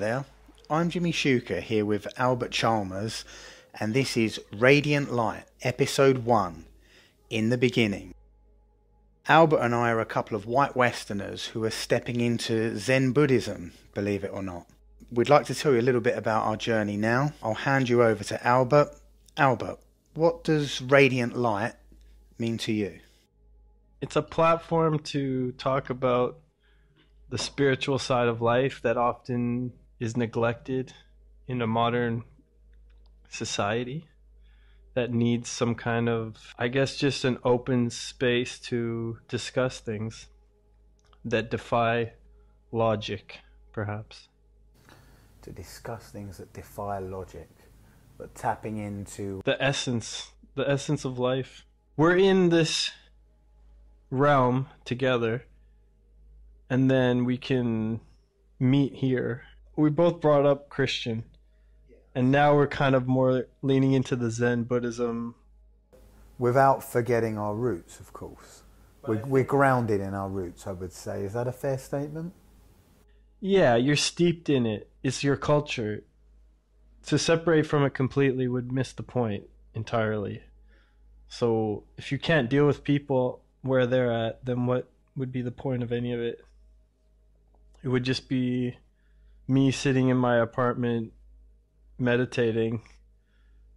there. I'm Jimmy Shuker here with Albert Chalmers, and this is Radiant Light, Episode 1 In the Beginning. Albert and I are a couple of white Westerners who are stepping into Zen Buddhism, believe it or not. We'd like to tell you a little bit about our journey now. I'll hand you over to Albert. Albert, what does Radiant Light mean to you? It's a platform to talk about the spiritual side of life that often is neglected in a modern society that needs some kind of, I guess, just an open space to discuss things that defy logic, perhaps. To discuss things that defy logic, but tapping into the essence, the essence of life. We're in this realm together, and then we can meet here. We both brought up Christian and now we're kind of more leaning into the Zen Buddhism. Without forgetting our roots, of course. We're, we're grounded in our roots, I would say. Is that a fair statement? Yeah, you're steeped in it. It's your culture. To separate from it completely would miss the point entirely. So if you can't deal with people where they're at, then what would be the point of any of it? It would just be me sitting in my apartment meditating.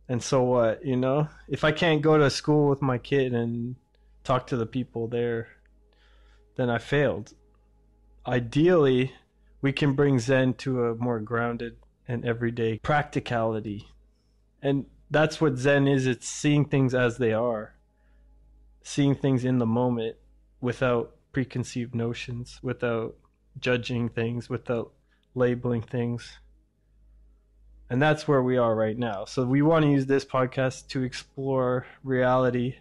And so what, you know? If I can't go to school with my kid and talk to the people there, then I failed. Ideally, we can bring Zen to a more grounded and everyday practicality. And that's what Zen is it's seeing things as they are, seeing things in the moment without preconceived notions, without judging things, without labeling things and that's where we are right now. So we want to use this podcast to explore reality.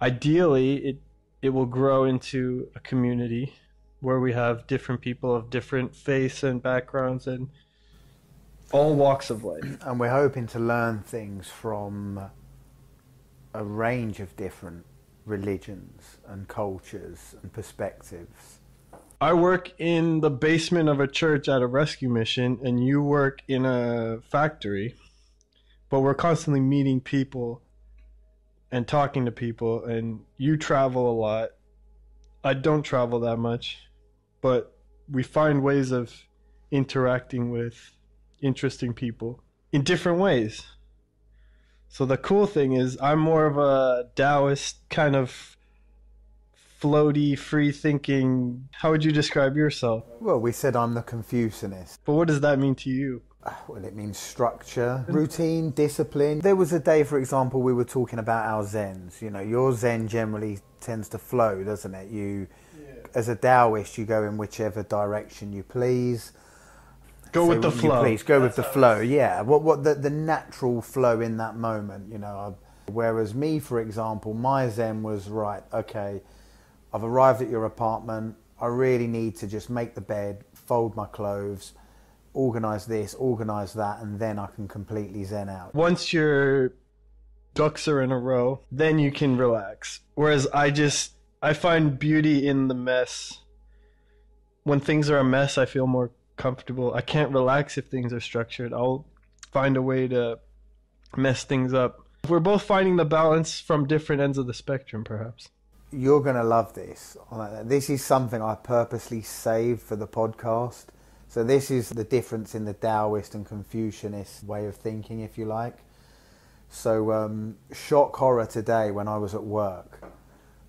Ideally, it it will grow into a community where we have different people of different faiths and backgrounds and all walks of life. And we're hoping to learn things from a range of different religions and cultures and perspectives I work in the basement of a church at a rescue mission, and you work in a factory, but we're constantly meeting people and talking to people, and you travel a lot. I don't travel that much, but we find ways of interacting with interesting people in different ways. So the cool thing is, I'm more of a Taoist kind of floaty, free thinking. How would you describe yourself? Well, we said I'm the Confucianist. But what does that mean to you? Ah, well, it means structure, routine, discipline. There was a day, for example, we were talking about our Zens. You know, your Zen generally tends to flow, doesn't it? You, yeah. as a Taoist, you go in whichever direction you please. Go with the flow. Please go That's with the flow. Yeah. What what the the natural flow in that moment. You know. Whereas me, for example, my Zen was right. Okay I've arrived at your apartment. I really need to just make the bed, fold my clothes, organize this, organize that, and then I can completely zen out. Once your ducks are in a row, then you can relax. Whereas I just I find beauty in the mess. When things are a mess, I feel more comfortable. I can't relax if things are structured. I'll find a way to mess things up. We're both finding the balance from different ends of the spectrum, perhaps you're going to love this. This is something I purposely saved for the podcast. So, this is the difference in the Taoist and Confucianist way of thinking, if you like. So, um, shock horror today when I was at work,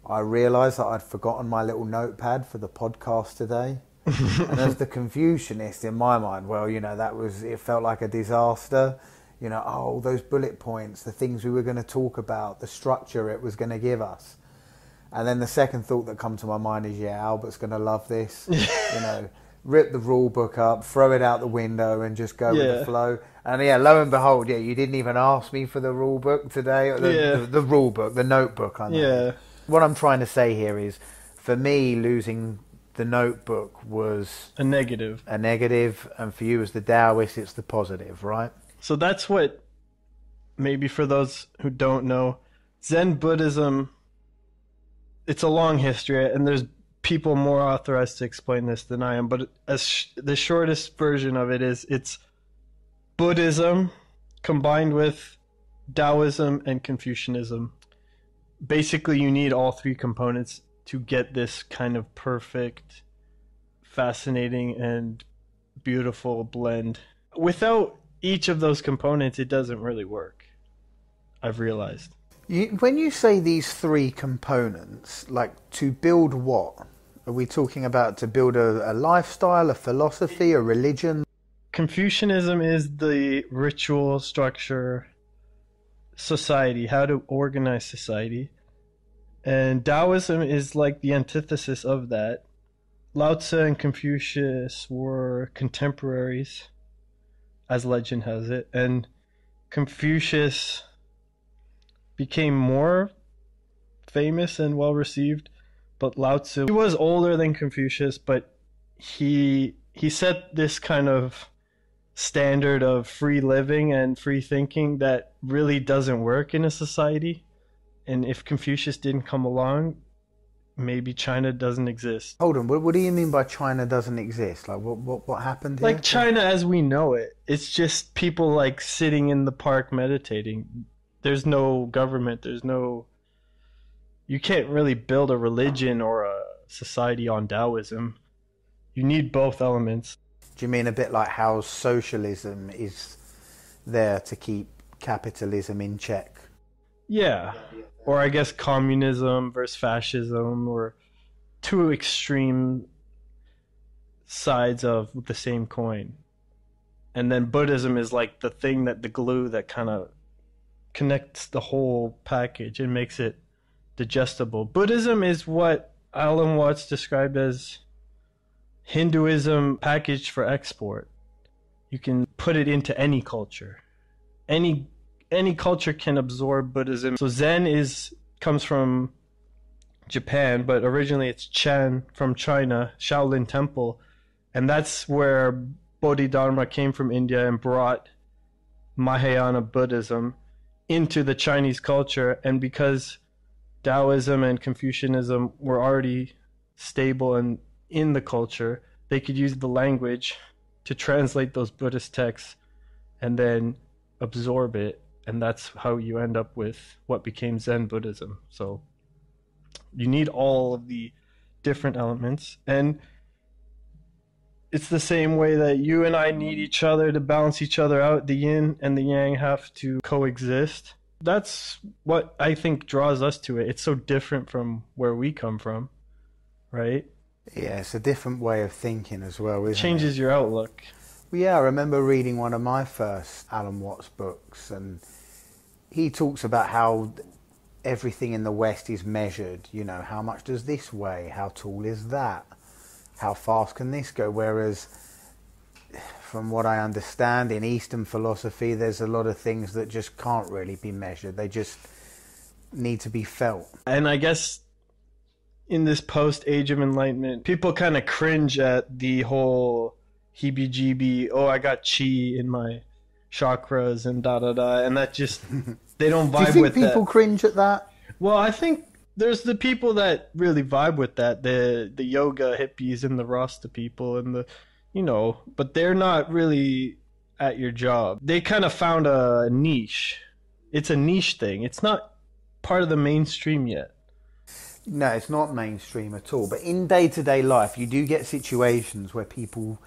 I realised that I'd forgotten my little notepad for the podcast today. and as the Confucianist in my mind, well, you know, that was, it felt like a disaster. You know, oh, those bullet points, the things we were going to talk about, the structure it was going to give us. And then the second thought that comes to my mind is, yeah, Albert's going to love this. you know, rip the rule book up, throw it out the window, and just go yeah. with the flow. And yeah, lo and behold, yeah, you didn't even ask me for the rule book today, the, yeah. the, the rule book, the notebook. I know. Yeah. What I'm trying to say here is, for me, losing the notebook was a negative. A negative, and for you as the Taoist, it's the positive, right? So that's what, maybe for those who don't know, Zen Buddhism it's a long history, and there's people more authorized to explain this than I am, but as sh- the shortest version of it is it's Buddhism combined with Taoism and Confucianism. Basically, you need all three components to get this kind of perfect, fascinating, and beautiful blend. Without each of those components, it doesn't really work. I've realized. You, when you say these three components, like to build what? Are we talking about to build a, a lifestyle, a philosophy, a religion? Confucianism is the ritual structure, society, how to organize society. And Taoism is like the antithesis of that. Lao Tzu and Confucius were contemporaries, as legend has it, and Confucius became more famous and well received, but Lao Tzu he was older than Confucius, but he he set this kind of standard of free living and free thinking that really doesn't work in a society. And if Confucius didn't come along, maybe China doesn't exist. Hold on, what, what do you mean by China doesn't exist? Like what what, what happened here? Like China as we know it. It's just people like sitting in the park meditating. There's no government, there's no you can't really build a religion or a society on Taoism. You need both elements. Do you mean a bit like how socialism is there to keep capitalism in check? Yeah. Or I guess communism versus fascism or two extreme sides of the same coin. And then Buddhism is like the thing that the glue that kind of connects the whole package and makes it digestible. Buddhism is what Alan Watts described as Hinduism packaged for export. You can put it into any culture. Any any culture can absorb Buddhism. So Zen is comes from Japan, but originally it's Chan from China, Shaolin Temple, and that's where Bodhidharma came from India and brought Mahayana Buddhism into the Chinese culture. And because Taoism and Confucianism were already stable and in the culture, they could use the language to translate those Buddhist texts and then absorb it. And that's how you end up with what became Zen Buddhism. So you need all of the different elements. And it's the same way that you and I need each other to balance each other out. The yin and the yang have to coexist. That's what I think draws us to it. It's so different from where we come from, right? Yeah, it's a different way of thinking as well, isn't Changes it? your outlook. Well, yeah, I remember reading one of my first Alan Watts books, and he talks about how everything in the West is measured. You know, how much does this weigh? How tall is that? How fast can this go? Whereas, from what I understand, in Eastern philosophy, there's a lot of things that just can't really be measured. They just need to be felt. And I guess in this post age of enlightenment, people kind of cringe at the whole heebie jeebie, oh, I got chi in my chakras and da da da. And that just, they don't vibe Do you think with people that. cringe at that? Well, I think there's the people that really vibe with that, the the yoga hippies and the Rasta people and the, you know, but they're not really at your job. They kind of found a niche. It's a niche thing. It's not part of the mainstream yet. No, it's not mainstream at all. But in day to day life, you do get situations where people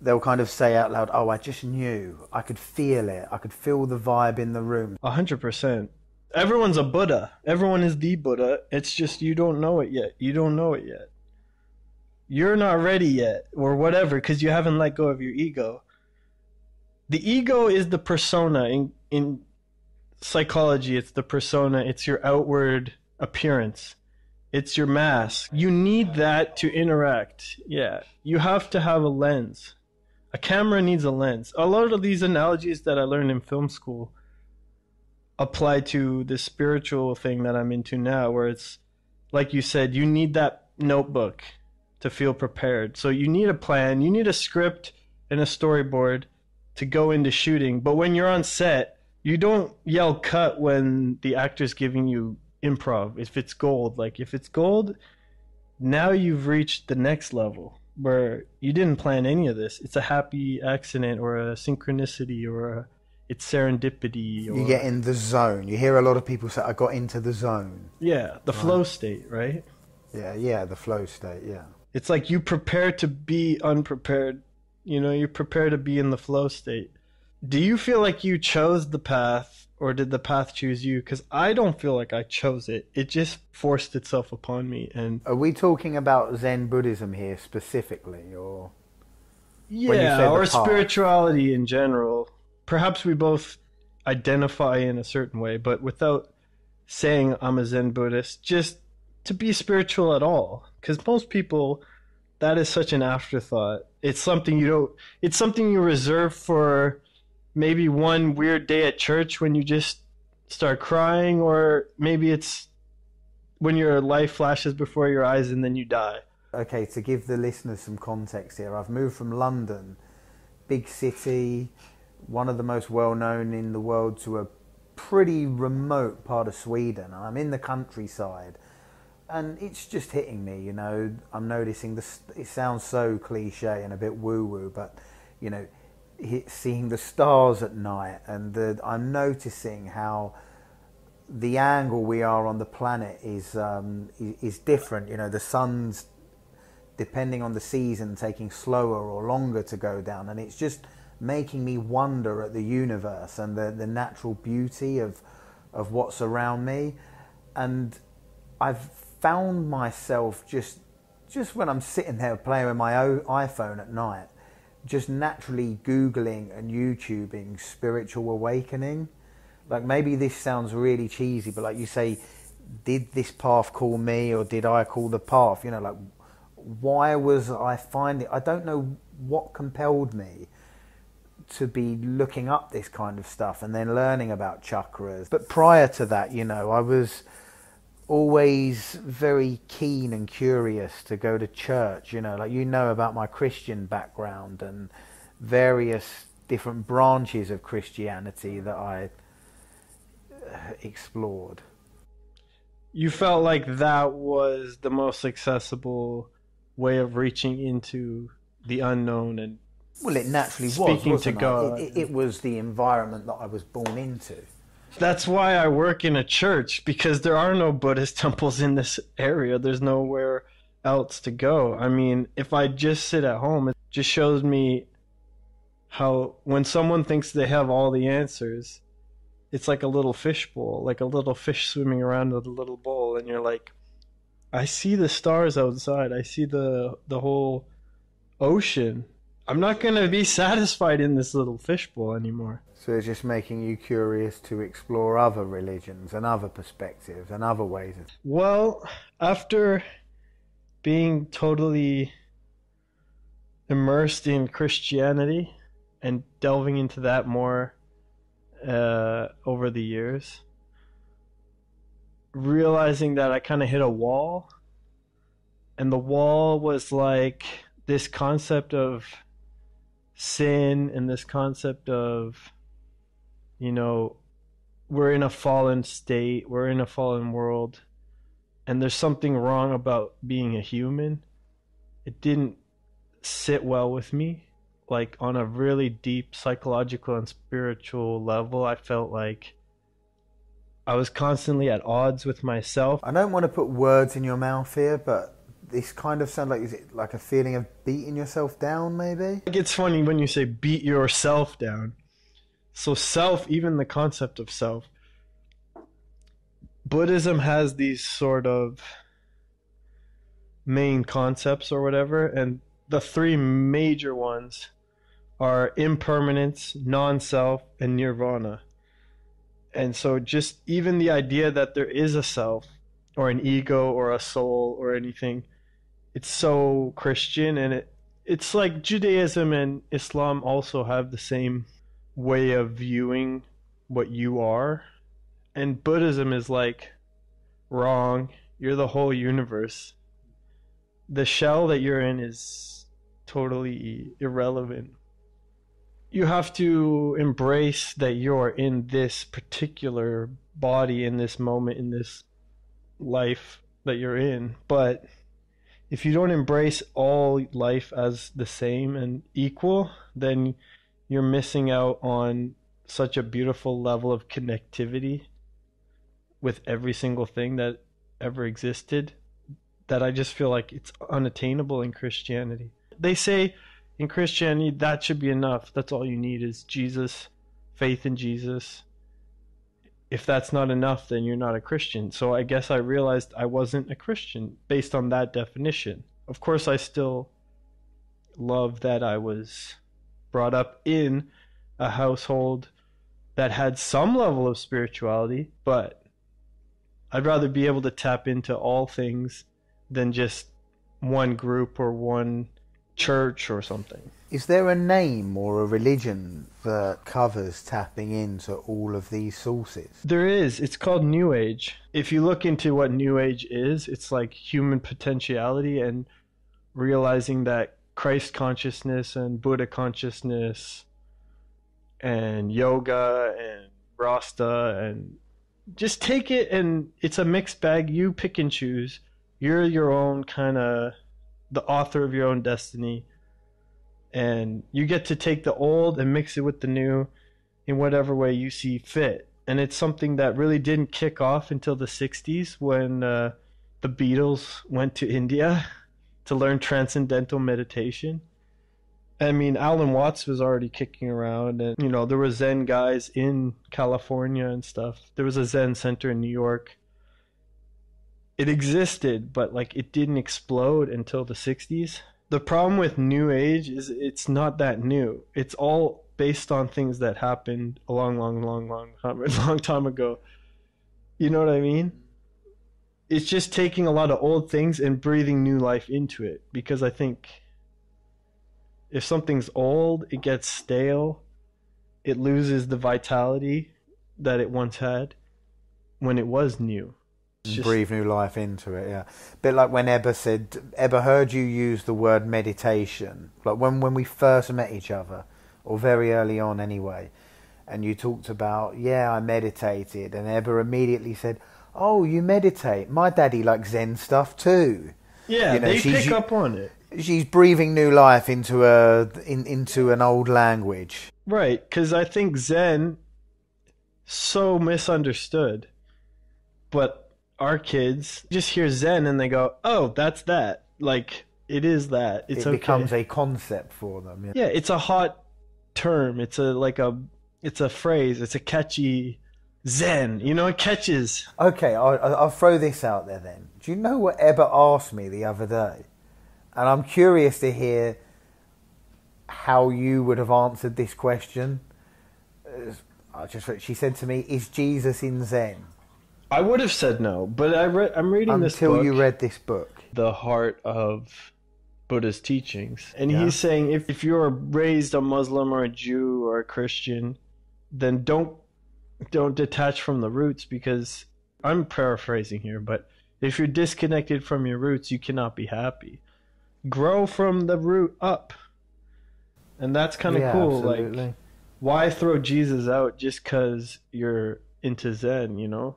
they'll kind of say out loud, "Oh, I just knew. I could feel it. I could feel the vibe in the room." A hundred percent. Everyone's a Buddha. Everyone is the Buddha. It's just you don't know it yet. You don't know it yet. You're not ready yet, or whatever, because you haven't let go of your ego. The ego is the persona in in psychology. It's the persona. It's your outward appearance. It's your mask. You need that to interact. Yeah, you have to have a lens. A camera needs a lens. A lot of these analogies that I learned in film school apply to the spiritual thing that I'm into now, where it's like you said, you need that notebook to feel prepared. So you need a plan, you need a script and a storyboard to go into shooting. But when you're on set, you don't yell cut when the actor's giving you improv. If it's gold, like if it's gold, now you've reached the next level where you didn't plan any of this. It's a happy accident or a synchronicity or a it's serendipity. Or, You get in the zone. You hear a lot of people say, "I got into the zone." yeah, the flow state, right? Yeah, yeah, the flow state. Yeah. It's like you prepare to be unprepared. You know, you prepare to be in the flow state. Do you feel like you chose the path or did the path choose you? Because I don't feel like I chose it. It just forced itself upon me. And Are we talking about Zen Buddhism here specifically, or yeah, or path. spirituality in general. Perhaps we both identify in a certain way, but without saying I'm a Zen Buddhist, just to be spiritual at all. Because most people, that is such an afterthought. It's something you don't, it's something you reserve for maybe one weird day at church when you just start crying, or maybe it's when your life flashes before your eyes and then you die. okay? To give the listeners some context here, I've moved from London, big city, one of the most well known in the world, to a pretty remote part of Sweden. I'm in the countryside, and it's just hitting me. You know, I'm noticing the. st- It sounds so cliche and a bit woo woo, but you know, seeing the stars at night, and the, I'm noticing how the angle we are on the planet is um, is different. You know, the sun's depending on the season taking slower or longer to go down, and it's just making me wonder at the universe and the, the natural beauty of of what's around me. And I've found myself just just when I'm sitting there playing with my o- iPhone at night, just naturally googling and YouTubing spiritual awakening. Like maybe this sounds really cheesy, but like you say, did this path call me or did I call the path? You know, like why was I finding? I don't know what compelled me to be looking up this kind of stuff and then learning about chakras. But prior to that, you know, I was always very keen and curious to go to church, you know, like you know about my Christian background and various different branches of Christianity that I uh, explored. you felt like that was the most accessible way of reaching into the unknown and Well, it naturally was. Speaking to? God. It, it, it was the environment that I was born into. that's why I work in a church because there are no Buddhist temples in this area. There's nowhere else to go. I mean, if I just sit at home, it just shows me how when someone thinks they have all the answers, it's like a little fishbowl, like a little fish swimming around in a little bowl, and you're like, I see the stars outside. I see the the whole ocean. I'm not gonna be satisfied in this little fishbowl anymore. So it's just making you curious to explore other religions and other perspectives and other ways of. Well, after being totally immersed in Christianity and delving into that more uh, over the years, realizing that I kind of hit a wall, and the wall was like this concept of sin and this concept of, you know, we're in a fallen state, we're in a fallen world, and there's something wrong about being a human. It didn't sit well with me. Like on a really deep psychological and spiritual level, I felt like I was constantly at odds with myself. I don't want to put words in your mouth here, but this kind of sounds like is it like a feeling of beating yourself down, maybe? It's funny when you say beat yourself down. So self, even the concept of self. Buddhism has these sort of main concepts or whatever, and the three major ones are impermanence, non-self, and nirvana. And so just even the idea that there is a self or an ego or a soul or anything, it's so Christian and it it's like Judaism and Islam also have the same way of viewing what you are. And Buddhism is like wrong. You're the whole universe. The shell that you're in is totally irrelevant. You have to embrace that you're in this particular body, in this moment, in this life that you're in. But if you don't embrace all life as the same and equal, then you're missing out on such a beautiful level of connectivity with every single thing that ever existed that I just feel like it's unattainable in Christianity. They say in Christianity that should be enough. That's all you need is Jesus, faith in Jesus. If that's not enough, then you're not a Christian. So I guess I realized I wasn't a Christian based on that definition. Of course, I still love that I was brought up in a household that had some level of spirituality, but I'd rather be able to tap into all things than just one group or one church or something. Is there a name or a religion that covers tapping into all of these sources? There is. It's called New Age. If you look into what New Age is, it's like human potentiality and realizing that Christ consciousness and Buddha consciousness and yoga and Rasta and just take it and it's a mixed bag. You pick and choose. You're your own kind of the author of your own destiny. And you get to take the old and mix it with the new in whatever way you see fit. And it's something that really didn't kick off until the 60s when uh, the Beatles went to India to learn transcendental meditation. I mean, Alan Watts was already kicking around, and you know there were Zen guys in California and stuff. There was a Zen center in New York. It existed, but like it didn't explode until the '60s. The problem with New Age is it's not that new. It's all based on things that happened a long, long, long, long long time ago. You know what I mean? It's just taking a lot of old things and breathing new life into it because I think if something's old, it gets stale, it loses the vitality that it once had when it was new. Just... Breathe new life into it, yeah. Bit like when Ebba said, Ebba heard you use the word meditation, like when when we first met each other, or very early on anyway, and you talked about, yeah, I meditated, and Ebba immediately said, oh, you meditate. My daddy likes Zen stuff too. Yeah, you know, they pick up on it she's breathing new life into a in, into an old language. Right, because I think Zen so misunderstood, but our kids just hear Zen and they go, "Oh, that's that." Like it is that. It's it okay. becomes a concept for them. Yeah. yeah, it's a hot term. It's a like a it's a phrase. It's a catchy Zen. You know, it catches. Okay, I'll, I'll throw this out there then. Do you know what Ebba asked me the other day? And I'm curious to hear how you would have answered this question. Uh, I just she said to me, "Is Jesus in Zen?" I would have said no, but I re- I'm reading Until this until you read this book, the heart of Buddha's teachings, and yeah. he's saying if if you're raised a Muslim or a Jew or a Christian, then don't don't detach from the roots because I'm paraphrasing here, but if you're disconnected from your roots, you cannot be happy grow from the root up. And that's kind of yeah, cool. Absolutely. Like, why throw Jesus out just because you're into Zen, you know?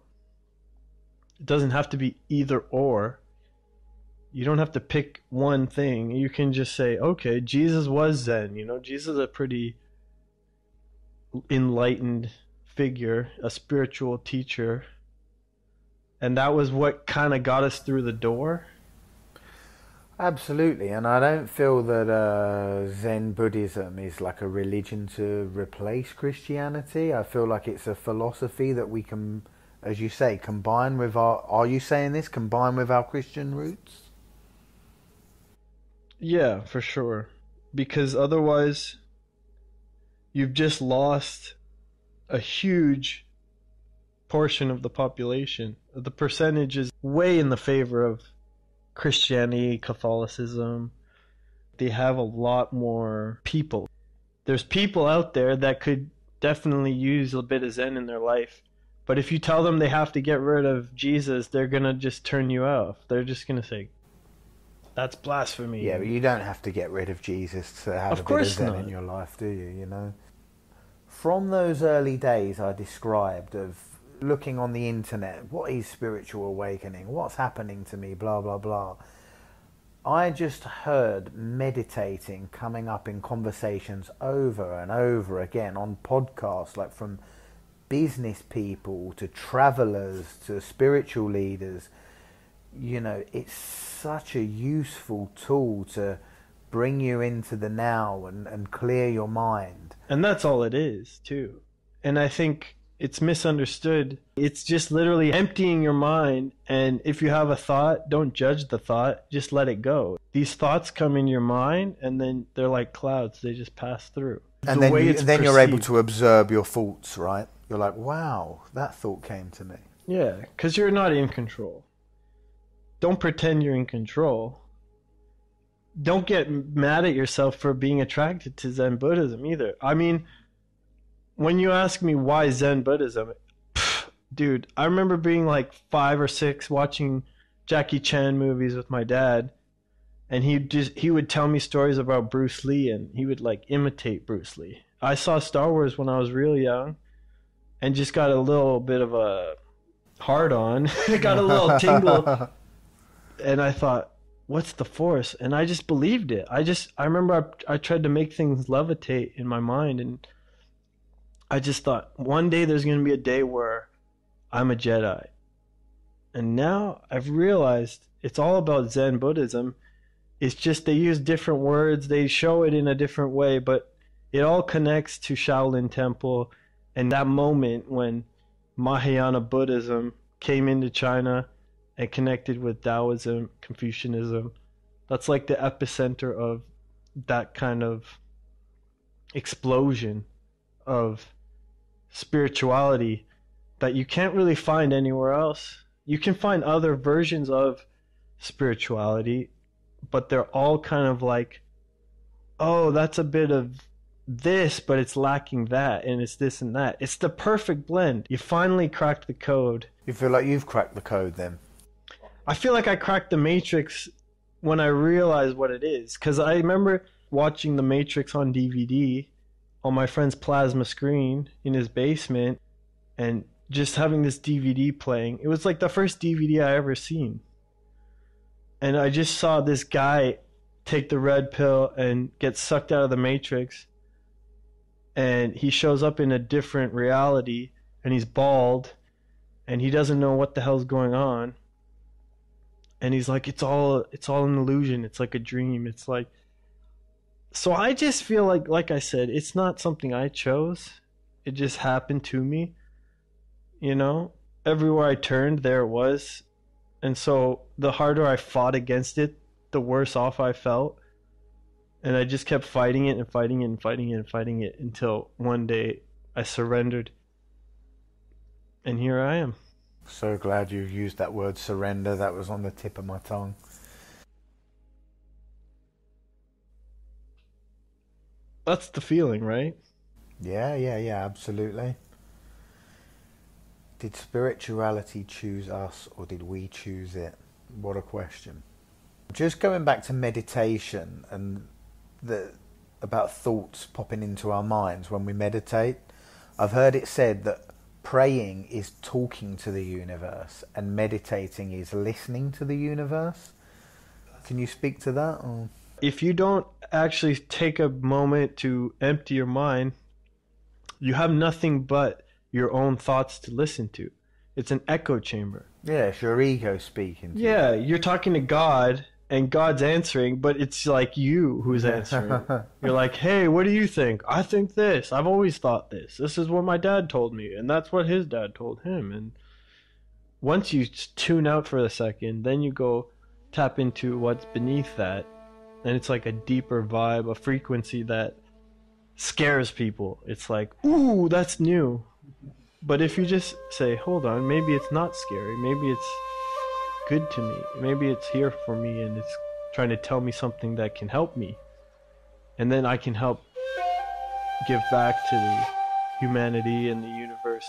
It doesn't have to be either or. You don't have to pick one thing. You can just say, okay, Jesus was Zen, you know? Jesus is a pretty enlightened figure, a spiritual teacher. And that was what kind of got us through the door Absolutely, and I don't feel that uh, Zen Buddhism is like a religion to replace Christianity. I feel like it's a philosophy that we can, as you say, combine with our. Are you saying this? Combine with our Christian roots? Yeah, for sure. Because otherwise, you've just lost a huge portion of the population. The percentage is way in the favor of Christianity, Catholicism, they have a lot more people. There's people out there that could definitely use a bit of Zen in their life. But if you tell them they have to get rid of Jesus, they're going to just turn you off. They're just going to say, that's blasphemy. Yeah, but you don't have to get rid of Jesus to have of a bit of Zen not. in your life, do you? You know? From those early days I described of looking on the internet, what is spiritual awakening? What's happening to me? Blah, blah, blah. I just heard meditating coming up in conversations over and over again on podcasts, like from business people to travelers to spiritual leaders. You know, it's such a useful tool to bring you into the now and, and clear your mind. And that's all it is, too. And I think it's misunderstood. It's just literally emptying your mind. And if you have a thought, don't judge the thought, just let it go. These thoughts come in your mind and then they're like clouds, they just pass through. And the then, you, then you're able to observe your thoughts, right? You're like, wow, that thought came to me. Yeah, because you're not in control. Don't pretend you're in control. Don't get mad at yourself for being attracted to Zen Buddhism either. I mean, when you ask me why Zen Buddhism, pff, dude, I remember being like five or six watching Jackie Chan movies with my dad, and he just he would tell me stories about Bruce Lee, and he would like imitate Bruce Lee. I saw Star Wars when I was real young, and just got a little bit of a hard on, it got a little tingle, and I thought, what's the force? And I just believed it. I just I remember I, I tried to make things levitate in my mind and I just thought one day there's going to be a day where I'm a Jedi. And now I've realized it's all about Zen Buddhism. It's just they use different words, they show it in a different way, but it all connects to Shaolin Temple and that moment when Mahayana Buddhism came into China and connected with Taoism, Confucianism. That's like the epicenter of that kind of explosion of spirituality that you can't really find anywhere else. You can find other versions of spirituality, but they're all kind of like, oh, that's a bit of this, but it's lacking that, and it's this and that. It's the perfect blend. You finally cracked the code. You feel like you've cracked the code then? I feel like I cracked the Matrix when I realized what it is. Because I remember watching the Matrix on DVD on my friend's plasma screen in his basement and just having this DVD playing. It was like the first DVD I ever seen. And I just saw this guy take the red pill and get sucked out of the matrix. And he shows up in a different reality and he's bald and he doesn't know what the hell's going on. And he's like it's all it's all an illusion. It's like a dream. It's like so I just feel like like I said, it's not something I chose. It just happened to me. You know, everywhere I turned there it was. And so the harder I fought against it, the worse off I felt. And I just kept fighting it and fighting it and fighting it and fighting it until one day I surrendered. And here I am. So glad you used that word surrender. That was on the tip of my tongue. That's the feeling, right? Yeah, yeah, yeah, absolutely. Did spirituality choose us or did we choose it? What a question. Just going back to meditation and the about thoughts popping into our minds when we meditate. I've heard it said that praying is talking to the universe and meditating is listening to the universe. Can you speak to that? Or? if you don't actually take a moment to empty your mind, you have nothing but your own thoughts to listen to. It's an echo chamber. Yeah, it's your ego speaking. yeah, you. you're talking to God and God's answering, but it's like you who's answering. you're like, hey, what do you think? I think this. I've always thought this. This is what my dad told me, and that's what his dad told him. And once you tune out for a second, then you go tap into what's beneath that and it's like a deeper vibe, a frequency that scares people. It's like, ooh, that's new. But if you just say, hold on, maybe it's not scary, maybe it's good to me, maybe it's here for me and it's trying to tell me something that can help me, and then I can help give back to the humanity and the universe.